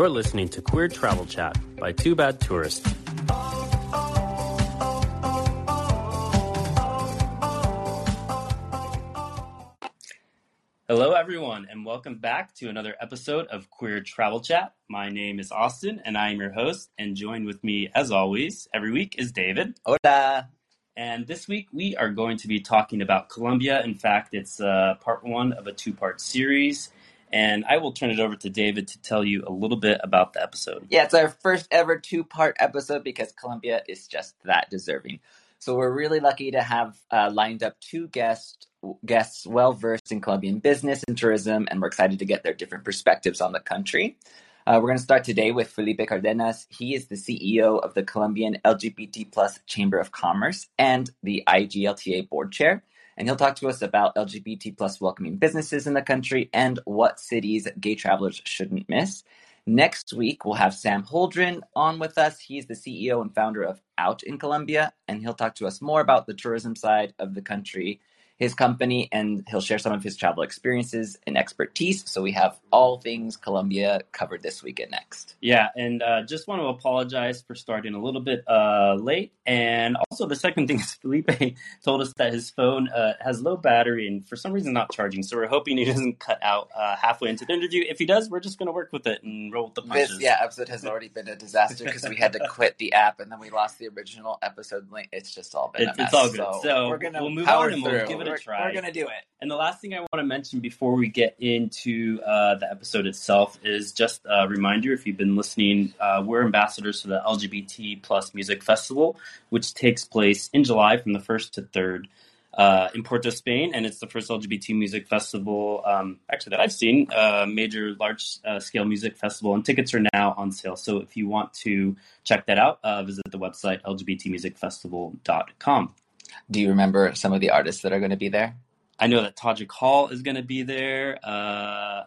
You're listening to Queer Travel Chat by Two Bad Tourists. Hello, everyone, and welcome back to another episode of Queer Travel Chat. My name is Austin, and I am your host. And joined with me, as always, every week is David. Hola. And this week we are going to be talking about Colombia. In fact, it's uh, part one of a two part series. And I will turn it over to David to tell you a little bit about the episode. Yeah, it's our first ever two part episode because Colombia is just that deserving. So we're really lucky to have uh, lined up two guests guests well versed in Colombian business and tourism, and we're excited to get their different perspectives on the country. Uh, we're going to start today with Felipe Cardenas. He is the CEO of the Colombian LGBT plus Chamber of Commerce and the IGLTA board chair. And he'll talk to us about LGBT plus welcoming businesses in the country and what cities gay travelers shouldn't miss. Next week, we'll have Sam Holdren on with us. He's the CEO and founder of Out in Colombia, and he'll talk to us more about the tourism side of the country his company and he'll share some of his travel experiences and expertise. So we have all things Colombia covered this week and next. Yeah, and uh, just want to apologize for starting a little bit uh, late. And also, the second thing is Felipe told us that his phone uh, has low battery and for some reason not charging. So we're hoping he doesn't cut out uh, halfway into the interview. If he does, we're just going to work with it and roll with the punches. This yeah episode has already been a disaster because we had to quit the app and then we lost the original episode link. It's just all been it's, it's all good. So, so, we're gonna we'll move on and we'll give it we're, try. We're gonna do it. And the last thing I want to mention before we get into uh, the episode itself is just a reminder: if you've been listening, uh, we're ambassadors for the LGBT plus music festival, which takes place in July from the first to third. Uh, in Porto, Spain, and it's the first LGBT music festival, um, actually that I've seen, uh, major large uh, scale music festival, and tickets are now on sale. So if you want to check that out, uh, visit the website lgbtmusicfestival.com. Do you remember some of the artists that are going to be there? I know that Todrick Hall is going to be there. Uh,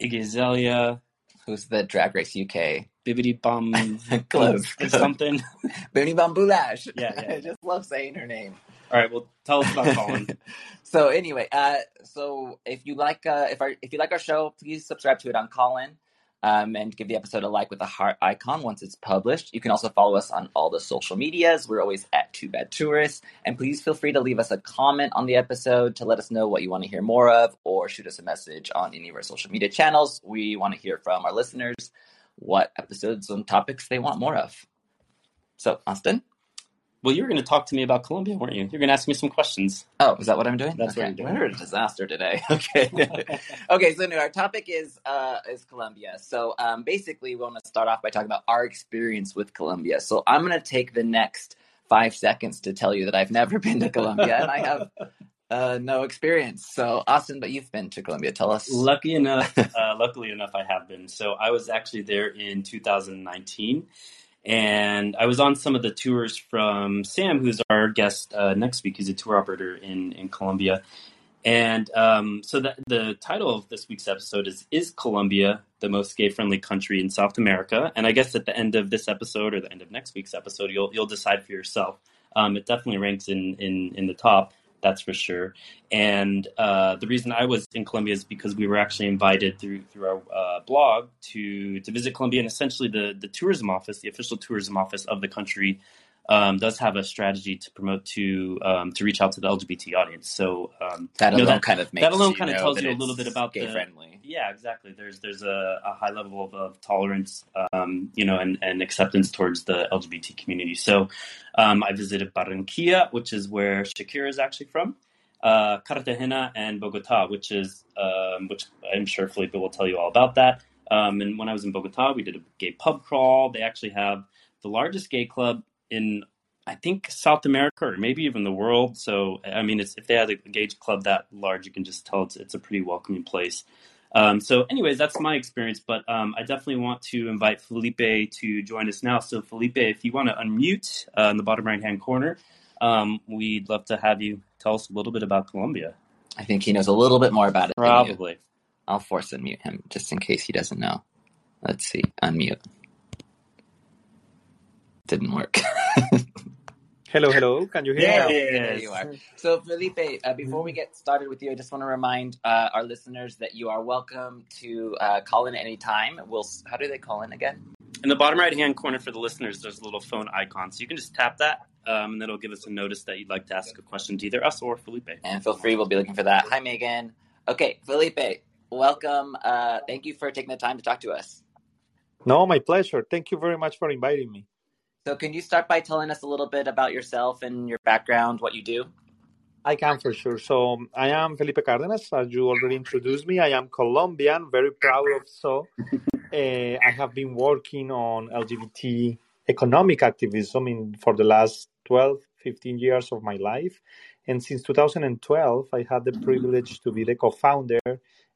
Iggy Azalea. Who's the Drag Race UK? Bibbidi Bum or something. Bimini Bon Boulash. Yeah, yeah. I just love saying her name. All right, well, tell us about Callin. so anyway, uh, so if you like uh, if our if you like our show, please subscribe to it on Callin um, and give the episode a like with a heart icon once it's published. You can also follow us on all the social medias. We're always at Two Bad Tourists. And please feel free to leave us a comment on the episode to let us know what you want to hear more of or shoot us a message on any of our social media channels. We want to hear from our listeners what episodes and topics they want more of. So, Austin? Well, you were going to talk to me about Colombia, weren't you? You're going to ask me some questions. Oh, is that what I'm doing? That's okay. what you're doing. We're a disaster today. Okay. okay. So anyway, our topic is uh, is Colombia. So um, basically, we want to start off by talking about our experience with Colombia. So I'm going to take the next five seconds to tell you that I've never been to Colombia and I have uh, no experience. So Austin, but you've been to Colombia. Tell us. Lucky enough, uh, luckily enough, I have been. So I was actually there in 2019 and I was on some of the tours from Sam, who's our guest uh, next week. He's a tour operator in in Colombia, and um, so the the title of this week's episode is "Is Colombia the most gay friendly country in South America?" And I guess at the end of this episode or the end of next week's episode, you'll you'll decide for yourself. Um, it definitely ranks in in in the top that's for sure. And uh, the reason I was in Colombia is because we were actually invited through through our uh, blog to to visit Colombia, and essentially the the tourism office, the official tourism office of the country, um, does have a strategy to promote to um, to reach out to the LGBT audience. So um, that alone you know, that, kind of makes that alone kind of tells you a little bit about gay the, friendly. Yeah, exactly. There's there's a, a high level of, of tolerance, um, you know, and, and acceptance towards the LGBT community. So um, I visited Barranquilla, which is where Shakira is actually from. Uh, Cartagena and Bogota, which is um, which I'm sure Felipe will tell you all about that. Um, and when I was in Bogota, we did a gay pub crawl. They actually have the largest gay club in I think South America or maybe even the world. So I mean, if they had a gauge club that large, you can just tell it's it's a pretty welcoming place. Um, so, anyways, that's my experience. But um, I definitely want to invite Felipe to join us now. So, Felipe, if you want to unmute uh, in the bottom right hand corner, um, we'd love to have you tell us a little bit about Colombia. I think he knows a little bit more about it. Probably. I'll force unmute him just in case he doesn't know. Let's see. Unmute. Didn't work. Hello, hello. Can you hear There, me? there you are. So, Felipe, uh, before we get started with you, I just want to remind uh, our listeners that you are welcome to uh, call in anytime. We'll. How do they call in again? In the bottom right hand corner for the listeners, there's a little phone icon. So you can just tap that, um, and it'll give us a notice that you'd like to ask a question to either us or Felipe. And feel free, we'll be looking for that. Hi, Megan. Okay, Felipe, welcome. Uh, thank you for taking the time to talk to us. No, my pleasure. Thank you very much for inviting me. So, can you start by telling us a little bit about yourself and your background, what you do? I can for sure. So I am Felipe Cárdenas, as you already introduced me. I am Colombian, very proud of so. uh, I have been working on LGBT economic activism in, for the last 12, 15 years of my life. And since 2012, I had the privilege to be the co-founder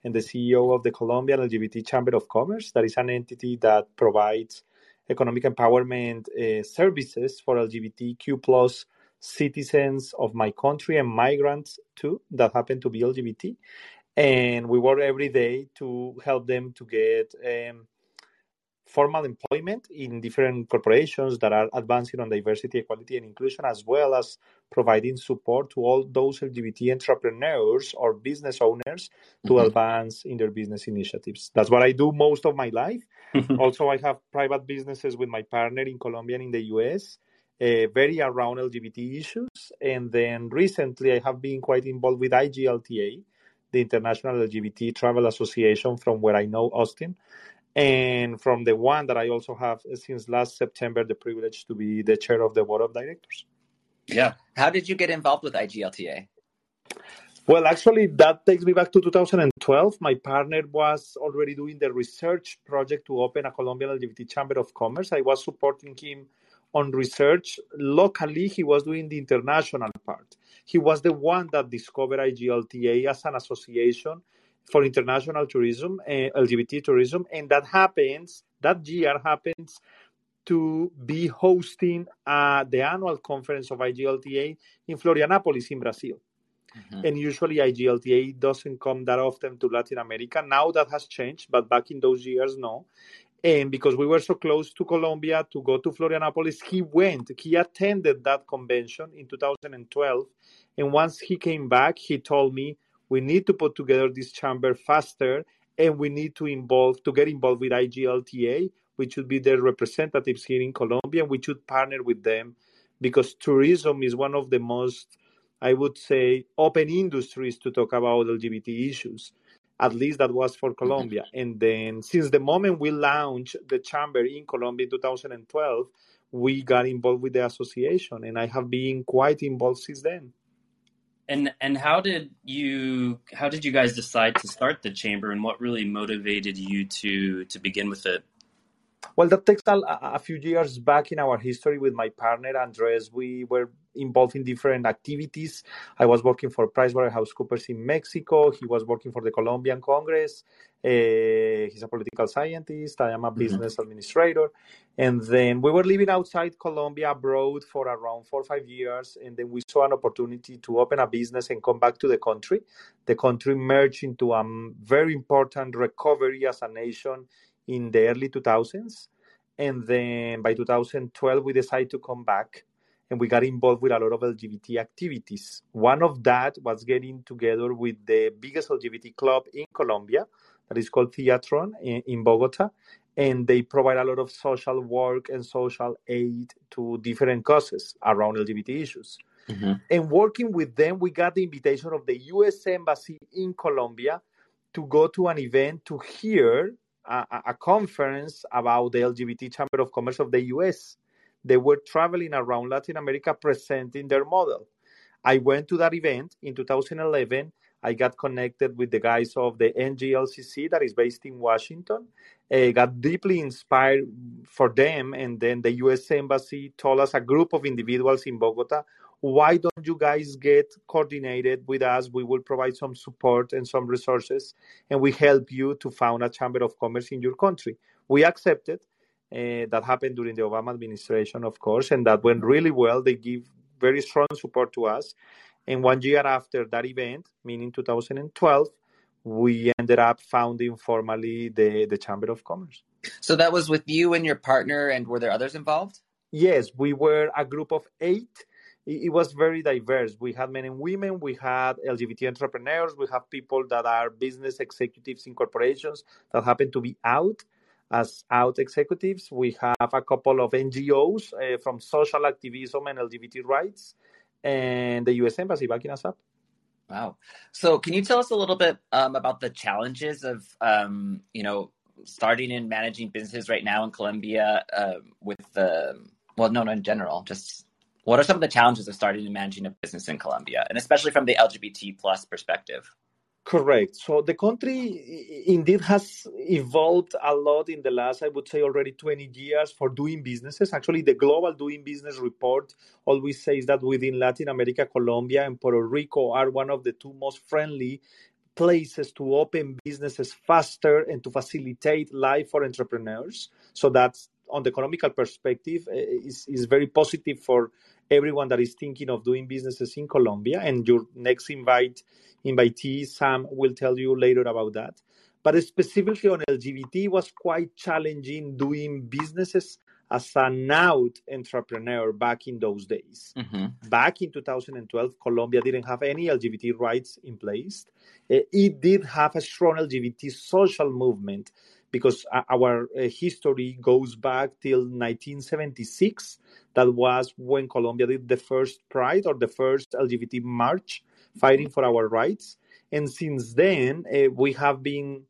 and the CEO of the Colombian LGBT Chamber of Commerce. That is an entity that provides economic empowerment uh, services for LGBTQ plus citizens of my country and migrants too that happen to be LGBT. And we work every day to help them to get um, formal employment in different corporations that are advancing on diversity, equality, and inclusion, as well as providing support to all those LGBT entrepreneurs or business owners to Mhm. advance in their business initiatives. That's what I do most of my life. also, I have private businesses with my partner in Colombia and in the US, uh, very around LGBT issues. And then recently, I have been quite involved with IGLTA, the International LGBT Travel Association, from where I know Austin and from the one that I also have since last September the privilege to be the chair of the board of directors. Yeah. How did you get involved with IGLTA? Well, actually, that takes me back to 2012. My partner was already doing the research project to open a Colombian LGBT Chamber of Commerce. I was supporting him on research. Locally, he was doing the international part. He was the one that discovered IGLTA as an association for international tourism, uh, LGBT tourism, and that happens, that year happens to be hosting uh, the annual conference of IGLTA in Florianopolis in Brazil. Mhm. And usually IGLTA doesn't come that often to Latin America. Now that has changed, but back in those years, no. And because we were so close to Colombia to go to Florianopolis, he went, he attended that convention in 2012. And once he came back, he told me, we need to put together this chamber faster and we need to involve, to get involved with IGLTA, which should be their representatives here in Colombia. We should partner with them because tourism is one of the most I would say, open industries to talk about LGBT issues. At least that was for Colombia. Mm-hmm. And then, since the moment we launched the chamber in Colombia in 2012, we got involved with the association, and I have been quite involved since then. And and how did you how did you guys decide to start the chamber, and what really motivated you to to begin with it? Well, that takes a, a few years back in our history with my partner Andres. We were involved in different activities. I was working for PricewaterhouseCoopers in Mexico. He was working for the Colombian Congress. Uh, he's a political scientist. I am a business administrator. And then we were living outside Colombia, abroad for around four or five years. And then we saw an opportunity to open a business and come back to the country. The country merged into a very important recovery as a nation in the early 2000s. And then by 2012, we decided to come back and we got involved with a lot of LGBT activities. One of that was getting together with the biggest LGBT club in Colombia, that is called Theatron in, in Bogota. And they provide a lot of social work and social aid to different causes around LGBT issues. Mhm. And working with them, we got the invitation of the US Embassy in Colombia to go to an event to hear a, conference about the LGBT Chamber of Commerce of the US. They were traveling around Latin America presenting their model. I went to that event in 2011. I got connected with the guys of the NGLCC that is based in Washington. Uh, got deeply inspired for them, and then the U.S. Embassy told us a group of individuals in Bogota, why don't you guys get coordinated with us? We will provide some support and some resources, and we help you to found a chamber of commerce in your country. We accepted. Uh, that happened during the Obama administration, of course, and that went really well. They give very strong support to us. And one year after that event, meaning 2012, we ended up founding formally the, the Chamber of Commerce. So that was with you and your partner, and were there others involved? Yes, we were a group of eight. It, was very diverse. We had men and women, we had LGBT entrepreneurs, we have people that are business executives in corporations that happen to be out as out executives. We have a couple of NGOs uh, from social activism and LGBT rights, and the U.S. Embassy backing us up. Wow. So, can you tell us a little bit um, about the challenges of, um, you know, starting and managing businesses right now in Colombia uh, with the, well, no, no, in general, just what are some of the challenges of starting and managing a business in Colombia, and especially from the LGBT plus perspective? Correct. So the country indeed has evolved a lot in the last, I would say, already 20 years for doing businesses. Actually, the Global Doing Business Report always says that within Latin America, Colombia and Puerto Rico are one of the two most friendly places to open businesses faster and to facilitate life for entrepreneurs. So that's on the economical perspective is, is very positive for everyone that is thinking of doing businesses in Colombia. And your next invite invitee, Sam, will tell you later about that. But specifically on LGBT, was quite challenging doing businesses as an out entrepreneur back in those days. Mm-hmm. Back in 2012, Colombia didn't have any LGBT rights in place. Eh, it did have a strong LGBT social movement because our uh, history goes back till 1976. That was when Colombia did the first Pride or the first LGBT march fighting for our rights. And since then, uh, we have been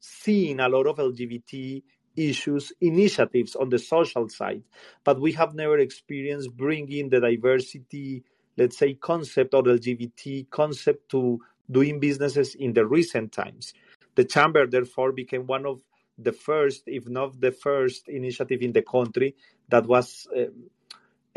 seeing a lot of LGBT issues, initiatives on the social side, but we have never experienced bringing the diversity, let's say, concept or LGBT concept to doing businesses in the recent times. The chamber, therefore, became one of the first, if not the first, initiative in the country that was uh,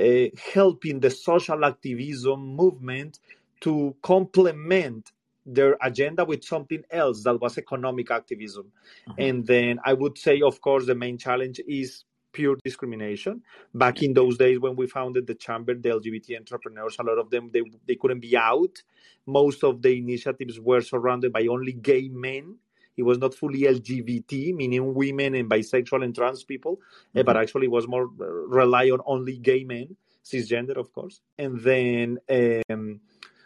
uh, helping the social activism movement to complement their agenda with something else that was economic activism. Mm-hmm. And then I would say, of course, the main challenge is pure discrimination. Back in those days when we founded the chamber, the LGBT entrepreneurs, a lot of them they, they couldn't be out. Most of the initiatives were surrounded by only gay men it was not fully LGBT, meaning women and bisexual and trans people, eh, mm-hmm. but actually was more uh, rely on only gay men, cisgender, of course. And then um,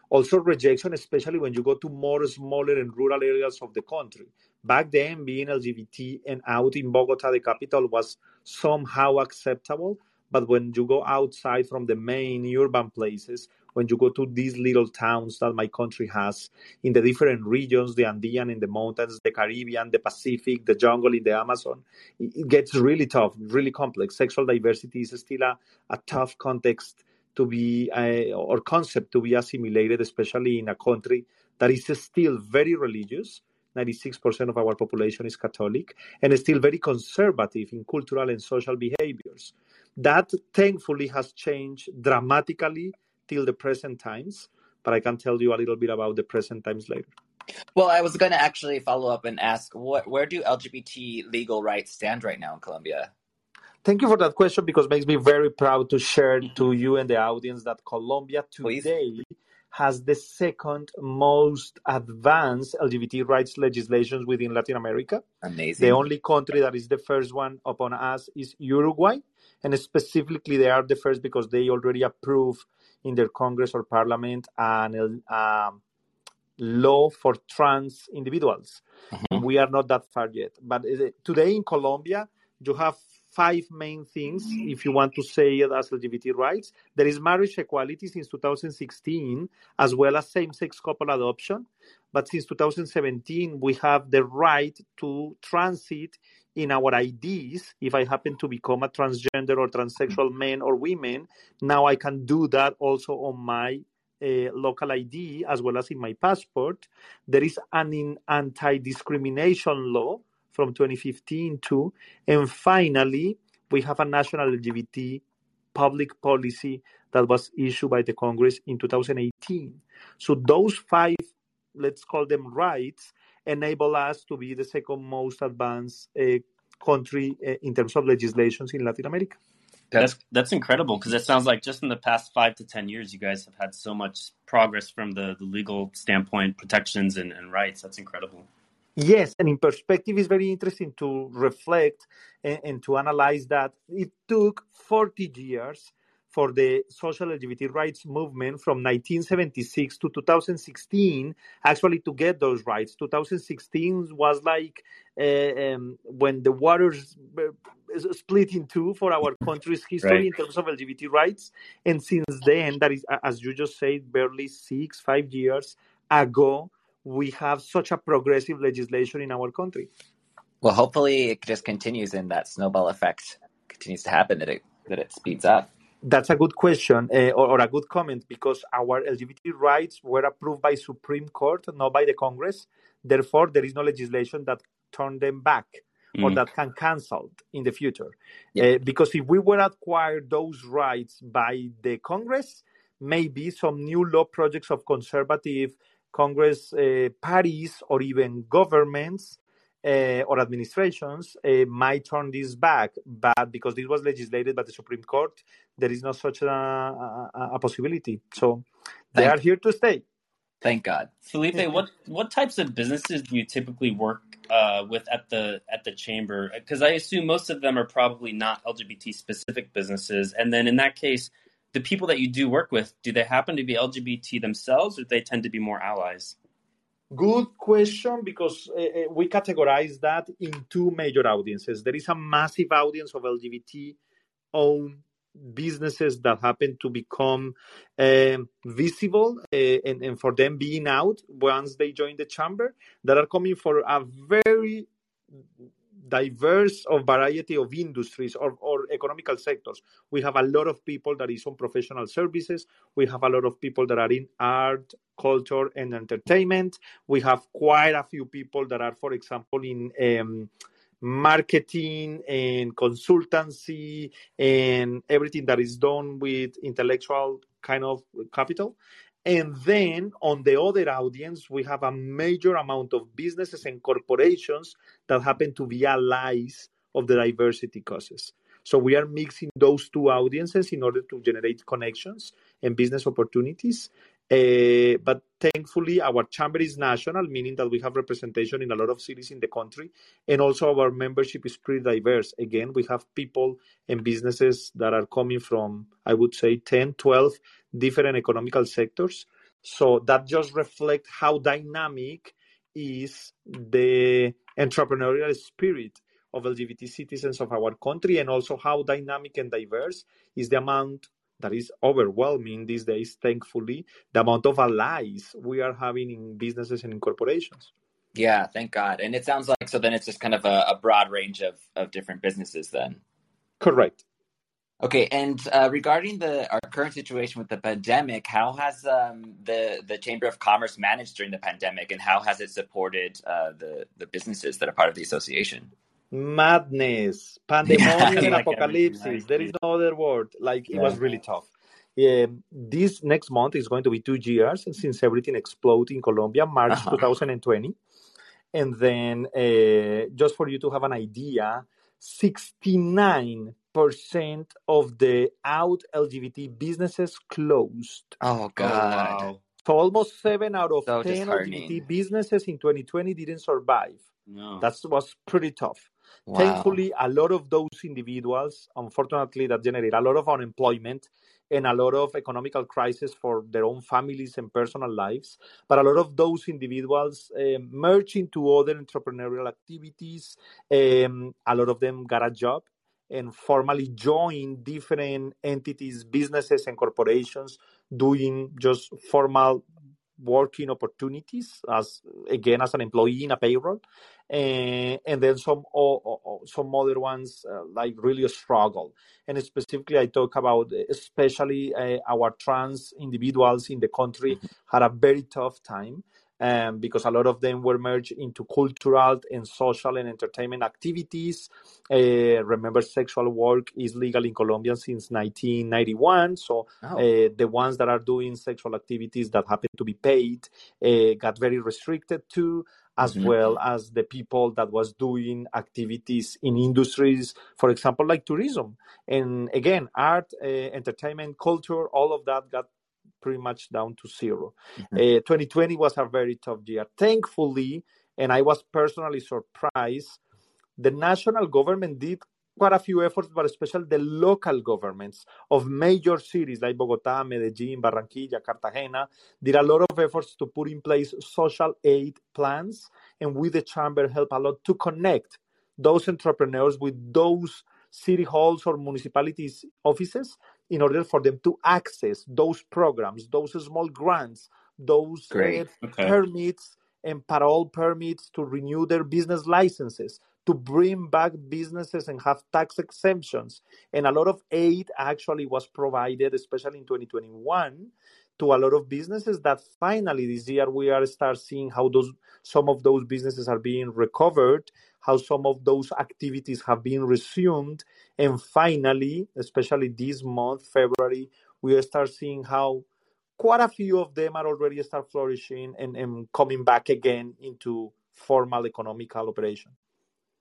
also rejection, especially when you go to more smaller and rural areas of the country. Back then, being LGBT and out in Bogota, the capital, was somehow acceptable. But when you go outside from the main urban places, when you go to these little towns that my country has in the different regions, the Andean in the mountains, the Caribbean, the Pacific, the jungle in the Amazon, it gets really tough, really complex. Sexual diversity is still a, a tough context to be uh, or concept to be assimilated, especially in a country that is still very religious. 96% of our population is Catholic and is still very conservative in cultural and social behaviors. That thankfully has changed dramatically till the present times, but I can tell you a little bit about the present times later. Well, I was going to actually follow up and ask, what, where do LGBT legal rights stand right now in Colombia? Thank you for that question because it makes me very proud to share to you and the audience that Colombia today Please. has the second most advanced LGBT rights legislations within Latin America. Amazing. The only country that is the first one upon us is Uruguay. And specifically, they are the first because they already approved in their Congress or Parliament and um, law for trans individuals. Mm-hmm. We are not that far yet. But uh, today in Colombia, you have five main things if you want to say it as LGBT rights. There is marriage equality since 2016, as well as same sex couple adoption. But since 2017, we have the right to transit in our IDs, if I happen to become a transgender or transsexual man or women, now I can do that also on my uh, local ID as well as in my passport. There is an anti discrimination law from 2015 too. And finally, we have a national LGBT public policy that was issued by the Congress in 2018. So those five, let's call them rights, enable us to be the second most advanced uh, country uh, in terms of legislations in Latin America. That's that's incredible because it sounds like just in the past five to ten years, you guys have had so much progress from the, the legal standpoint, protections and, and rights. That's incredible. Yes, and in perspective, it's very interesting to reflect and, and, to analyze that it took 40 years for the social LGBT rights movement from 1976 to 2016, actually to get those rights. 2016 was like uh, um, when the waters split in two for our country's history right. in terms of LGBT rights. And since then, that is, as you just said, barely six, five years ago, we have such a progressive legislation in our country. Well, hopefully, it just continues and that snowball effect continues to happen that it that it speeds up. That's a good question uh, or, or, a good comment because our LGBT rights were approved by Supreme Court, not by the Congress. Therefore, there is no legislation that turned them back mm. or that can cancel in the future. Yeah. Uh, because if we were acquired those rights by the Congress, maybe some new law projects of conservative Congress uh, parties or even governments uh, or administrations uh, might turn this back, but because this was legislated by the Supreme Court, there is no such a, a, a possibility. So they Thank are here to stay. Thank God, Felipe. what what types of businesses do you typically work uh, with at the at the chamber? Because I assume most of them are probably not LGBT specific businesses, and then in that case, the people that you do work with, do they happen to be LGBT themselves, or do they tend to be more allies? Good question because uh, we categorize that in two major audiences. There is a massive audience of LGBT owned businesses that happen to become uh, visible uh, and, and, for them being out once they join the chamber that are coming for a very diverse of variety of industries or, or economical sectors. We have a lot of people that is on professional services. We have a lot of people that are in art, culture, and entertainment. We have quite a few people that are, for example, in um, marketing and consultancy and everything that is done with intellectual kind of capital. And then on the other audience, we have a major amount of businesses and corporations that happen to be allies of the diversity causes. So we are mixing those two audiences in order to generate connections and business opportunities. Uh, but thankfully, our chamber is national, meaning that we have representation in a lot of cities in the country. And also, our membership is pretty diverse. Again, we have people and businesses that are coming from, I would say, 10, 12 different economical sectors. So that just reflects how dynamic is the entrepreneurial spirit of LGBT citizens of our country, and also how dynamic and diverse is the amount that is overwhelming these days, thankfully, the amount of allies we are having in businesses and in corporations. Yeah, thank God. And it sounds like so then it's just kind of a, a broad range of, of different businesses then. Correct. Okay, and uh, regarding the our current situation with the pandemic, how has um, the the Chamber of Commerce managed during the pandemic, and how has it supported uh, the the businesses that are part of the association? Madness, pandemonium, and like apocalypse. There is no other word. Like yeah. it was really tough. Yeah, this next month is going to be two years since everything exploded in Colombia, March uh-huh. 2020. And then, uh, just for you to have an idea, 69 percent of the out LGBT businesses closed. Oh, oh God! wow. So almost seven out of so ten LGBT businesses in 2020 didn't survive. No. That was pretty tough. Wow. Thankfully, a lot of those individuals, unfortunately, that generate a lot of unemployment and a lot of economical crisis for their own families and personal lives. But a lot of those individuals um, merge into other entrepreneurial activities. Um, a lot of them got a job and formally join different entities, businesses, and corporations doing just formal working opportunities as again as an employee in a payroll. And, and then some some other ones uh, like really struggle. And specifically i talk about especially uh, our trans individuals in the country mm-hmm. had a very tough time um, because a lot of them were merged into cultural and social and entertainment activities. Uh, remember, sexual work is legal in Colombia since 1991. So oh. uh, the ones that are doing sexual activities that happen to be paid uh, got very restricted too as mm-hmm. well as the people that was doing activities in industries for example like tourism and again art uh, entertainment culture all of that got pretty much down to 0 mm-hmm. uh, 2020 was a very tough year. Thankfully, and I was personally surprised, the national government did quite a few efforts, but especially the local governments of major cities like Bogota, Medellin, Barranquilla, Cartagena did a lot of efforts to put in place social aid plans, and we, the chamber, help a lot to connect those entrepreneurs with those city halls or municipalities offices in order for them to access those programs, those small grants, those uh, Okay. permits and parole permits to renew their business licenses, to bring back businesses and have tax exemptions. And a lot of aid actually was provided, especially in 2021, to a lot of businesses that finally this year we are start seeing how those some of those businesses are being recovered, how some of those activities have been resumed, and finally, especially this month, February, we start seeing how quite a few of them are already start flourishing and, and coming back again into formal economical operation.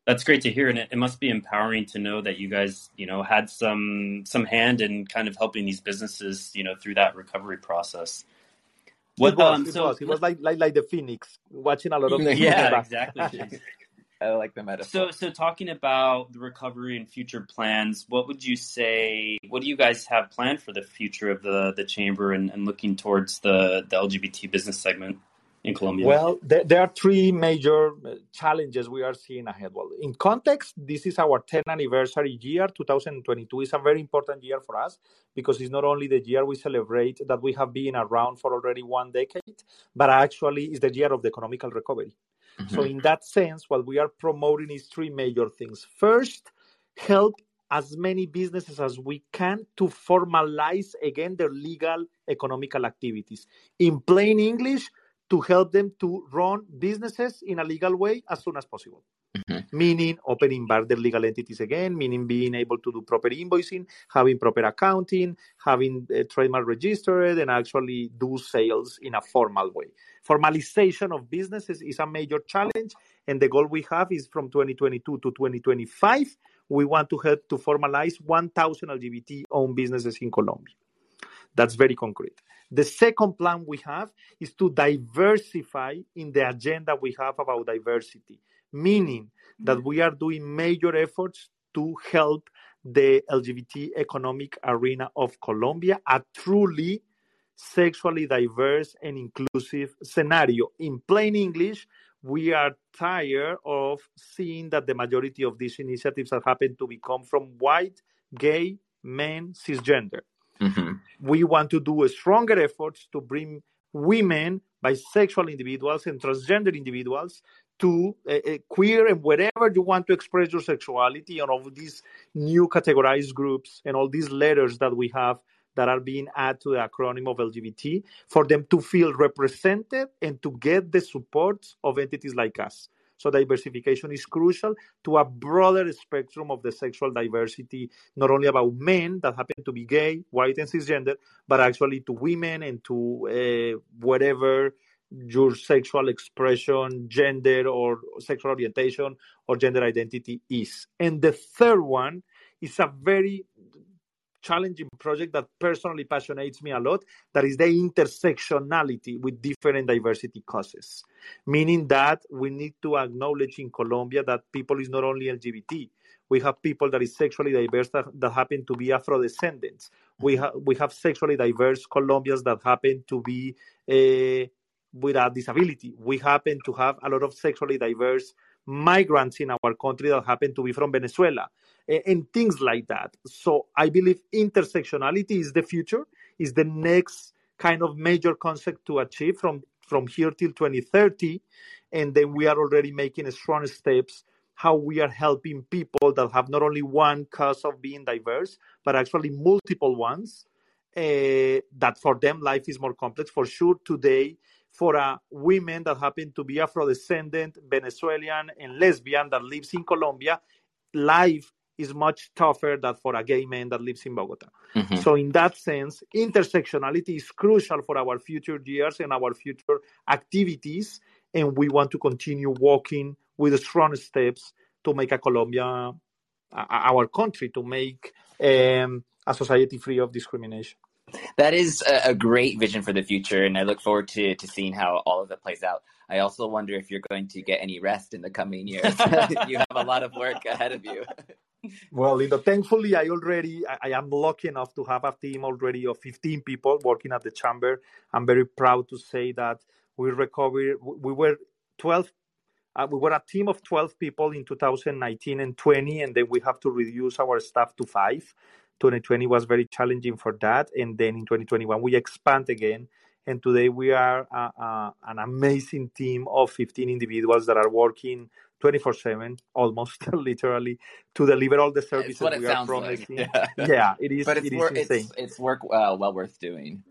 That's great to hear, and it, it must be empowering to know that you guys, you know, had some some hand in kind of helping these businesses, you know, through that recovery process. What, it was, um, it so was. It was like, like like the phoenix, watching a lot of yeah, exactly. I like the metaphor. So, so talking about the recovery and future plans, what would you say? What do you guys have planned for the future of the the chamber and, and looking towards the the LGBT business segment in Colombia? Well, there, there are three major uh, challenges we are seeing ahead. Well, in context, this is our 10th anniversary year. 2022 is a very important year for us because it's not only the year we celebrate that we have been around for already one decade, but actually is the year of the economical recovery. Mm-hmm. So, in that sense, what we are promoting is three major things. First, help as many businesses as we can to formalize again their legal economical activities. In plain English, to help them to run businesses in a legal way as soon as possible. Mm-hmm. Meaning opening bar their legal entities again, meaning being able to do proper invoicing, having proper accounting, having a trademark registered, and actually do sales in a formal way. Formalization of businesses is a major challenge, and the goal we have is from 2022 to 2025. We want to help to formalize 1,000 LGBT owned businesses in Colombia. That's very concrete. The second plan we have is to diversify in the agenda we have about diversity, meaning that we are doing major efforts to help the LGBT economic arena of Colombia, a truly sexually diverse and inclusive scenario. In plain English, we are tired of seeing that the majority of these initiatives have happened to become from white, gay, men, cisgender. Mm-hmm. We want to do a stronger efforts to bring women, bisexual individuals, and transgender individuals to uh, queer and wherever you want to express your sexuality and all these new categorized groups and all these letters that we have that are being added to the acronym of LGBT for them to feel represented and to get the support of entities like us. So diversification is crucial to a broader spectrum of the sexual diversity, not only about men that happen to be gay, white, and cisgender, but actually to women and to uh, whatever your sexual expression, gender, or sexual orientation or gender identity is. And the third one is a very challenging project that personally passionates me a lot that is the intersectionality with different diversity causes. Meaning that we need to acknowledge in colombia that people is not only lgbt we have people that is sexually diverse that, that happen to be afro descendants we have we have sexually diverse colombians that happen to be uh, with a disability we happen to have a lot of sexually diverse migrants in our country that happen to be from venezuela and things like that. So I believe intersectionality is the future, is the next kind of major concept to achieve from, from here till 2030. And then we are already making strong steps how we are helping people that have not only one cause of being diverse, but actually multiple ones. Uh, that for them life is more complex. For sure, today, for a women that happen to be Afro descendant, Venezuelan, and lesbian that lives in Colombia, life is much tougher than for a gay man that lives in Bogota. Mm-hmm. So, in that sense, intersectionality is crucial for our future years and our future activities. And we want to continue walking with strong steps to make a Colombia, our country, to make um, a society free of discrimination. That is a, great vision for the future, and I look forward to, to seeing how all of it plays out. I also wonder if you're going to get any rest in the coming years. you have a lot of work ahead of you. Well, you know, thankfully, I already I, I am lucky enough to have a team already of 15 people working at the chamber. I'm very proud to say that we recovered. We were 12. Uh, we were a team of 12 people in 2019 and 20, and then we have to reduce our staff to five. 2020 was very challenging for that, and then in 2021 we expand again. And today we are uh, uh, an amazing team of 15 individuals that are working 24 7 almost literally to deliver all the services that we are promising like. yeah. yeah. it is but it's, it wor- is it's, it's work uh, well worth doing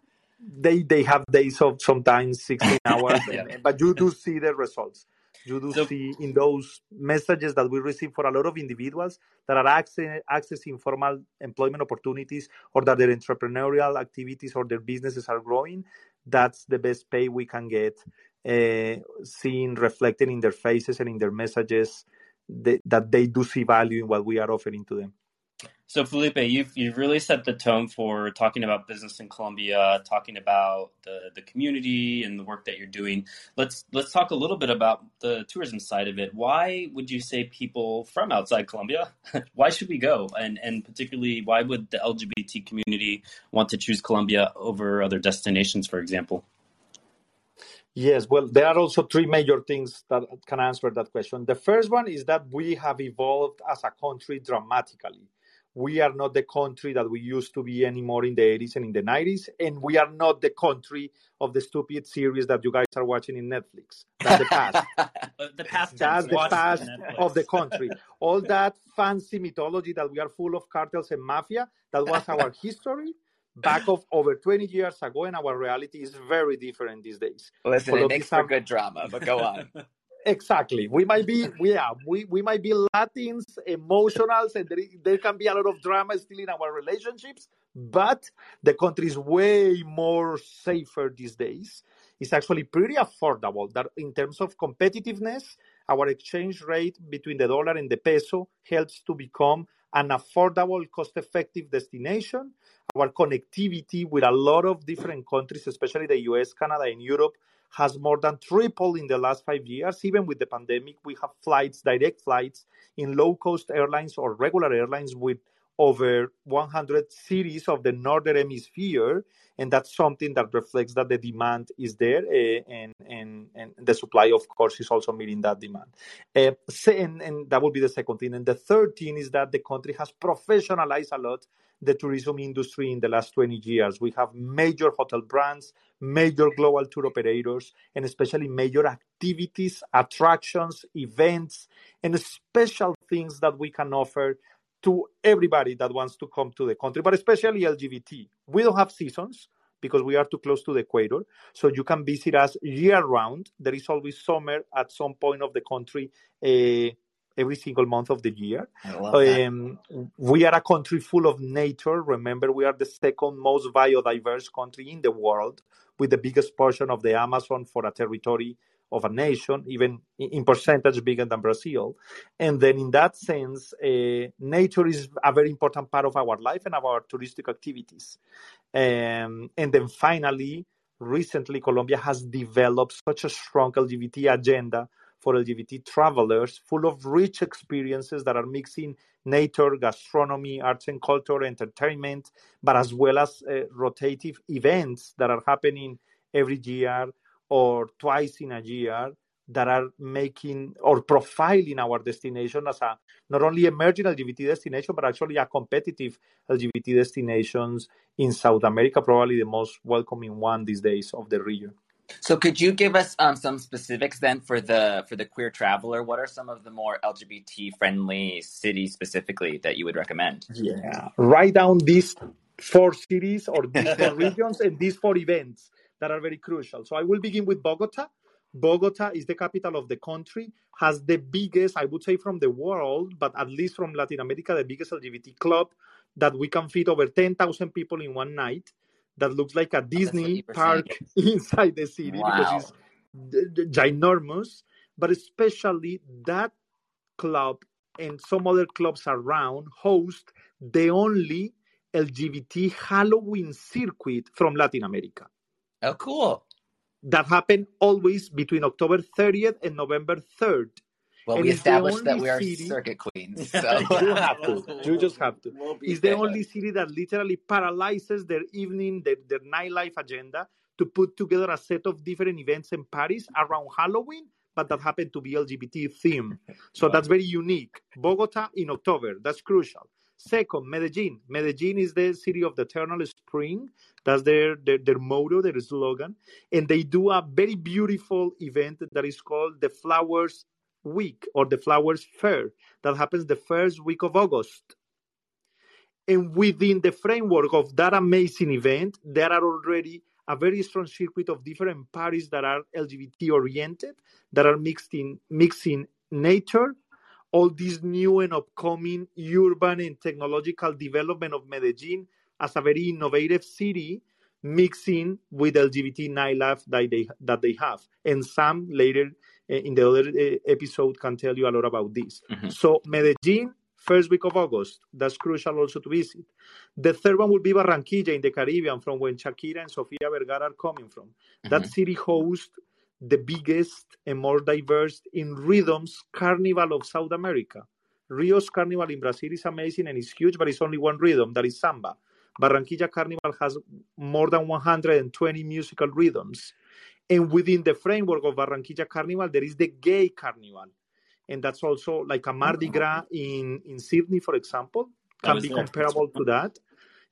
they they have days of sometimes 16 hours yeah. but you do see the results you do so, see in those messages that we receive for a lot of individuals that are access, accessing formal employment opportunities or that their entrepreneurial activities or their businesses are growing that's the best pay we can get uh, seeing reflected in their faces and in their messages they, that they do see value in what we are offering to them. So Felipe, you've you've really set the tone for talking about business in Colombia, talking about the, the community and the work that you're doing. Let's let's talk a little bit about the tourism side of it. Why would you say people from outside Colombia? why should we go? And and particularly, why would the LGBT community want to choose Colombia over other destinations, for example? Yes, well, there are also three major things that can answer that question. The first one is that we have evolved as a country dramatically. We are not the country that we used to be anymore in the 80s and in the 90s, and we are not the country of the stupid series that you guys are watching in Netflix. That's the past. the past. That's the past of the country. All that fancy mythology that we are full of cartels and mafia, that was our history back of over 20 years ago, and our reality is very different these days. Listen, it makes for good drama, but go on. exactly. We might be, we are, we, we might be Latins, emotionals, and there, there can be a lot of drama still in our relationships, but the country is way more safer these days. It's actually pretty affordable that in terms of competitiveness, our exchange rate between the dollar and the peso helps to become an affordable, cost effective destination our connectivity with a lot of different countries, especially the US, Canada, and Europe, has more than tripled in the last five years. Even with the pandemic, we have flights, direct flights in low cost airlines or regular airlines with over 100 cities of the northern hemisphere and that's something that reflects that the demand is there uh, and, and, and the supply of course is also meeting that demand uh, and, and that would be the second thing and the third thing is that the country has professionalized a lot the tourism industry in the last 20 years. We have major hotel brands, major global tour operators, and especially major activities, attractions, events, and special things that we can offer to everybody that wants to come to the country, but especially LGBT. We don't have seasons because we are too close to the equator. So you can visit us year round. There is always summer at some point of the country. Uh, every single month of the year. Um, we are a country full of nature. Remember, we are the second most biodiverse country in the world, with the biggest portion of the Amazon for a territory of a nation, even in percentage bigger than Brazil. And then, in that sense, uh, nature is a very important part of our life and our touristic activities. Um, and then, finally, recently, Colombia has developed such a strong LGBT agenda for LGBT travelers, full of rich experiences that are mixing nature, gastronomy, arts and culture, entertainment, but as well as uh, rotative events that are happening every year or twice in a year that are making or profiling our destination as a not only emerging LGBT destination, but actually a competitive LGBT destinations in South America, probably the most welcoming one these days of the region. So could you give us um, some specifics then for the for the queer traveler? What are some of the more LGBT friendly cities specifically that you would recommend? Yeah, write down these four cities or these four regions and these four events that are very crucial. So I will begin with Bogota. Bogota is the capital of the country, has the biggest, I would say, from the world, but at least from Latin America, the biggest LGBT club that we can fit over 10,000 people in one night that looks like a Disney park inside the city wow. because it's ginormous. But especially that club and some other clubs around host the only LGBT Halloween circuit from Latin America. Oh, cool. That happened always between October 30th and November 3rd. Well, And we established that we are city- circuit queens, so You have to. You just have to. We'll be It's the only city that literally paralyzes their evening, their, their nightlife agenda to put together a set of different events in Paris around Halloween, but that happen to be LGBT theme. So Wow. that's very unique. Bogota in October, that's crucial. Second, Medellin. Medellin is the city of the eternal spring. That's their, their, their motto, their slogan. And they do a very beautiful event that is called the Flowers Week or the Flowers Fair that happens the first week of August. And within the framework of that amazing event, there are already a very strong circuit of different parties that are LGBT oriented, that are mixed in mixing nature, all this new and upcoming urban and technological development of Medellin as a very innovative city, mixing with LGBT nightlife that they that they have. And some later in the other uh, episode can tell you a lot about this. Mhm. So Medellin, first week of August, that's crucial also to visit. The third one will be Barranquilla in the Caribbean, from when Shakira and Sofia Vergara are coming from. That Mhm. city hosts the biggest and more diverse in rhythms carnival of South America. Rio's carnival in Brazil is amazing and it's huge, but it's only one rhythm, that is samba. Barranquilla Carnival has more than 120 musical rhythms. And within the framework of Barranquilla Carnival, there is the gay carnival. And that's also like a Mardi mm. Gras in, in Sydney, for example, can was be there. comparable to that.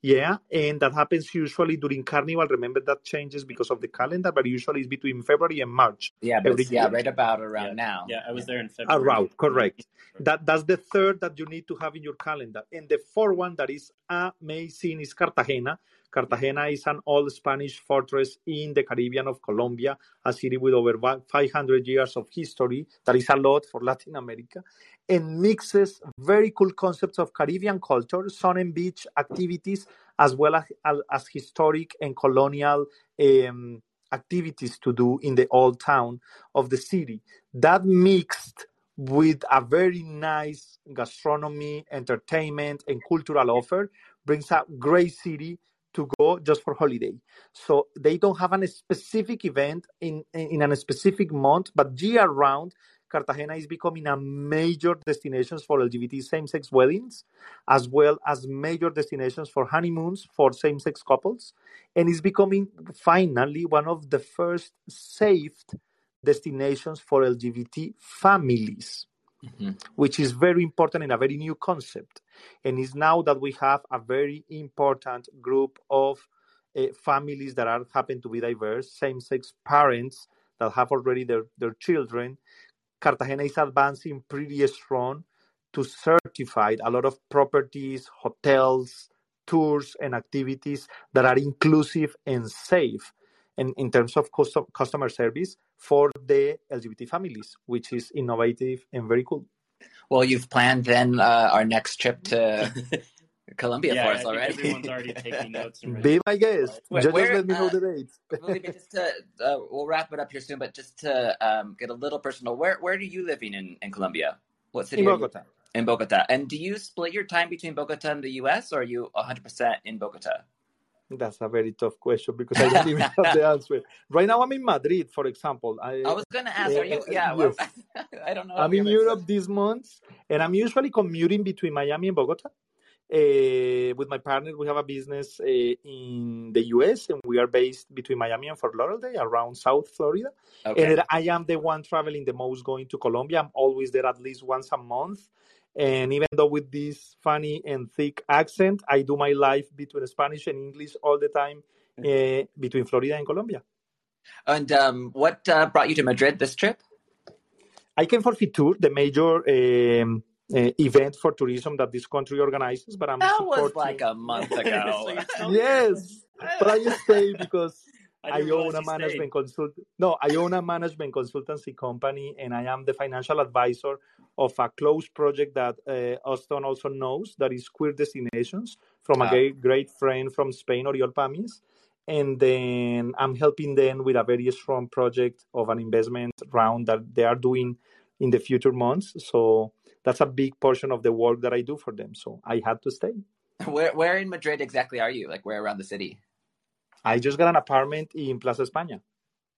Yeah, and that happens usually during Carnival. Remember that changes because of the calendar, but usually it's between February and March. Yeah, but yeah, year. right about around Yeah. now. Yeah, I was there in February. Around, correct. That that's the third that you need to have in your calendar. And the fourth one that is amazing is Cartagena. Cartagena is an old Spanish fortress in the Caribbean of Colombia, a city with over 500 years of history. That is a lot for Latin America, and mixes very cool concepts of Caribbean culture, sun and beach activities, as well as, as historic and colonial um, activities to do in the old town of the city. That mixed with a very nice gastronomy, entertainment, and cultural offer brings a great city to go just for holiday. So they don't have a specific event in in a specific month, but year round, Cartagena is becoming a major destination for LGBT same-sex weddings, as well as major destinations for honeymoons for same-sex couples, and is becoming finally one of the first safe destinations for LGBT families Mhm. which is very important and a very new concept. And it's now that we have a very important group of uh, families that are happen to be diverse, same-sex parents that have already their, their children. Cartagena is advancing pretty strong to certify a lot of properties, hotels, tours, and activities that are inclusive and safe in, in terms of custom, customer service for the LGBT families, which is innovative and very cool. Well, you've planned then uh, our next trip to Colombia yeah, for us think already. everyone's already taking notes. And ready. Be my guest. Where- just, where, let me know uh, the dates. Felipe, just to uh, we'll wrap it up here soon, but just to um, get a little personal, where where are you living in, in Colombia? What city? In Bogota. in Bogota. And do you split your time between Bogota and the U.S. or are you 100 percent in Bogota? That's a very tough question because I don't even have the answer. Right now, I'm in Madrid, for example. I, I was gonna ask, are you? Uh, Yeah, well. I don't know. I'm in Europe this month, and I'm usually commuting between Miami and Bogota. Uh, with my partner, we have a business uh, in the US, and we are based between Miami and Fort Lauderdale, around South Florida. Okay. And I am the one traveling the most going to Colombia. I'm always there at least once a month. And even though with this funny and thick accent, I do my life between Spanish and English all the time uh, between Florida and Colombia. And um, what uh, brought you to Madrid this trip? I came for Fitur, the major um, uh, event for tourism that this country organizes, but I'm That was like a month ago. you're yes, but I just stay because I, didn't own a management consult. No, I own a management consultancy company, and I am the financial advisor of a close project that uh, Austin also knows that is Queer Destinations from a Ah. great, great friend from Spain, Oriol Pàmies. And then I'm helping them with a very strong project of an investment round that they are doing in the future months. So that's a big portion of the work that I do for them. So I had to stay. Where where in Madrid exactly are you? Like where around the city? I just got an apartment in Plaza España.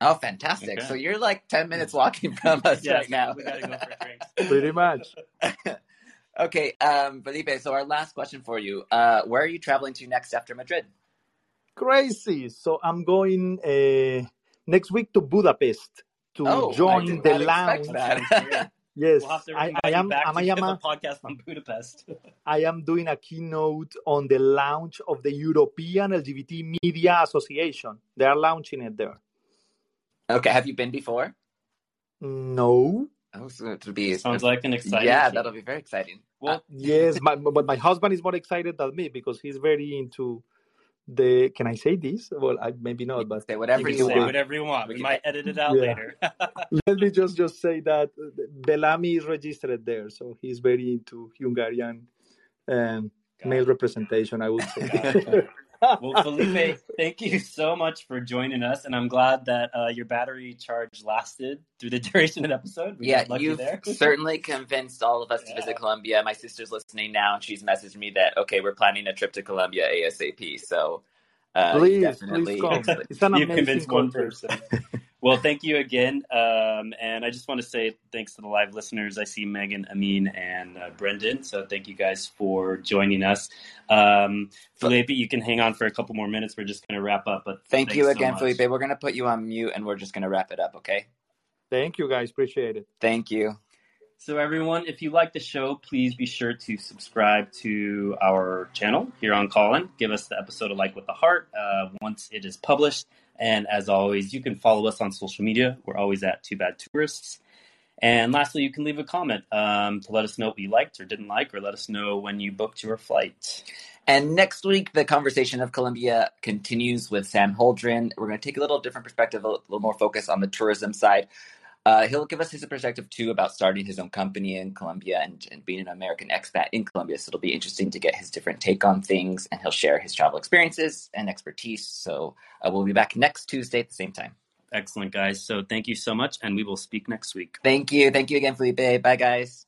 Oh, fantastic! Okay. So you're like ten minutes walking from us Yes, right now. we gotta go for drinks. Pretty much. okay, um, Felipe. So our last question for you: uh, Where are you traveling to next after Madrid? Crazy. So I'm going uh, next week to Budapest to Oh, I join did the not lounge. expect Sounds great. Yes, We'll have to I, invite I, am. back am to I am a a, podcast on Budapest. I am doing a keynote on the launch of the European LGBT Media Association. They are launching it there. Okay, have you been before? No. Oh, so it'll be Sounds like an exciting. yeah, team. that'll be very exciting. Well, uh, Yes, my, but my husband is more excited than me because he's very into the. Can I say this? Well, I, maybe not, but Say whatever you you say want. whatever you want. We We can- might edit it out Yeah. later. let me just just say that Bellamy is registered there, so he's very into Hungarian um, male representation. I would say. Well, Felipe, thank you so much for joining us, and I'm glad that uh, your battery charge lasted through the duration of the episode. We yeah, got lucky you've there. certainly convinced all of us to visit Colombia. My sister's listening now, and she's messaged me that okay, we're planning a trip to Colombia ASAP. So uh, please, definitely, please come. It's an you amazing convinced one country. person. Well, thank you again, um, and I just want to say thanks to the live listeners. I see Megan, Amin, and uh, Brendan. So thank you guys for joining us. Um, Felipe, you can hang on for a couple more minutes. We're just going to wrap up. But Thank you again, much. Felipe. We're gonna put you on mute, and we're just gonna wrap it up. Okay? Thank you, guys. Appreciate it. Thank you. So, everyone, if you like the show, please be sure to subscribe to our channel here on Callin. Give us the episode a like with the heart uh, once it is published. And as always, you can follow us on social media. We're always at Two Bad Tourists. And lastly, you can leave a comment um, to let us know what you liked or didn't like, or let us know when you booked your flight. And next week, the conversation of Colombia continues with Sam Holdren. We're going to take a little different perspective, a little more focus on the tourism side. Uh, he'll give us his perspective too about starting his own company in Colombia and, and being an American expat in Colombia. So it'll be interesting to get his different take on things, and he'll share his travel experiences and expertise. So uh, we'll be back next Tuesday at the same time. Excellent, guys. So, thank you so much, and we will speak next week. Thank you. Thank you again, Felipe. Bye, guys.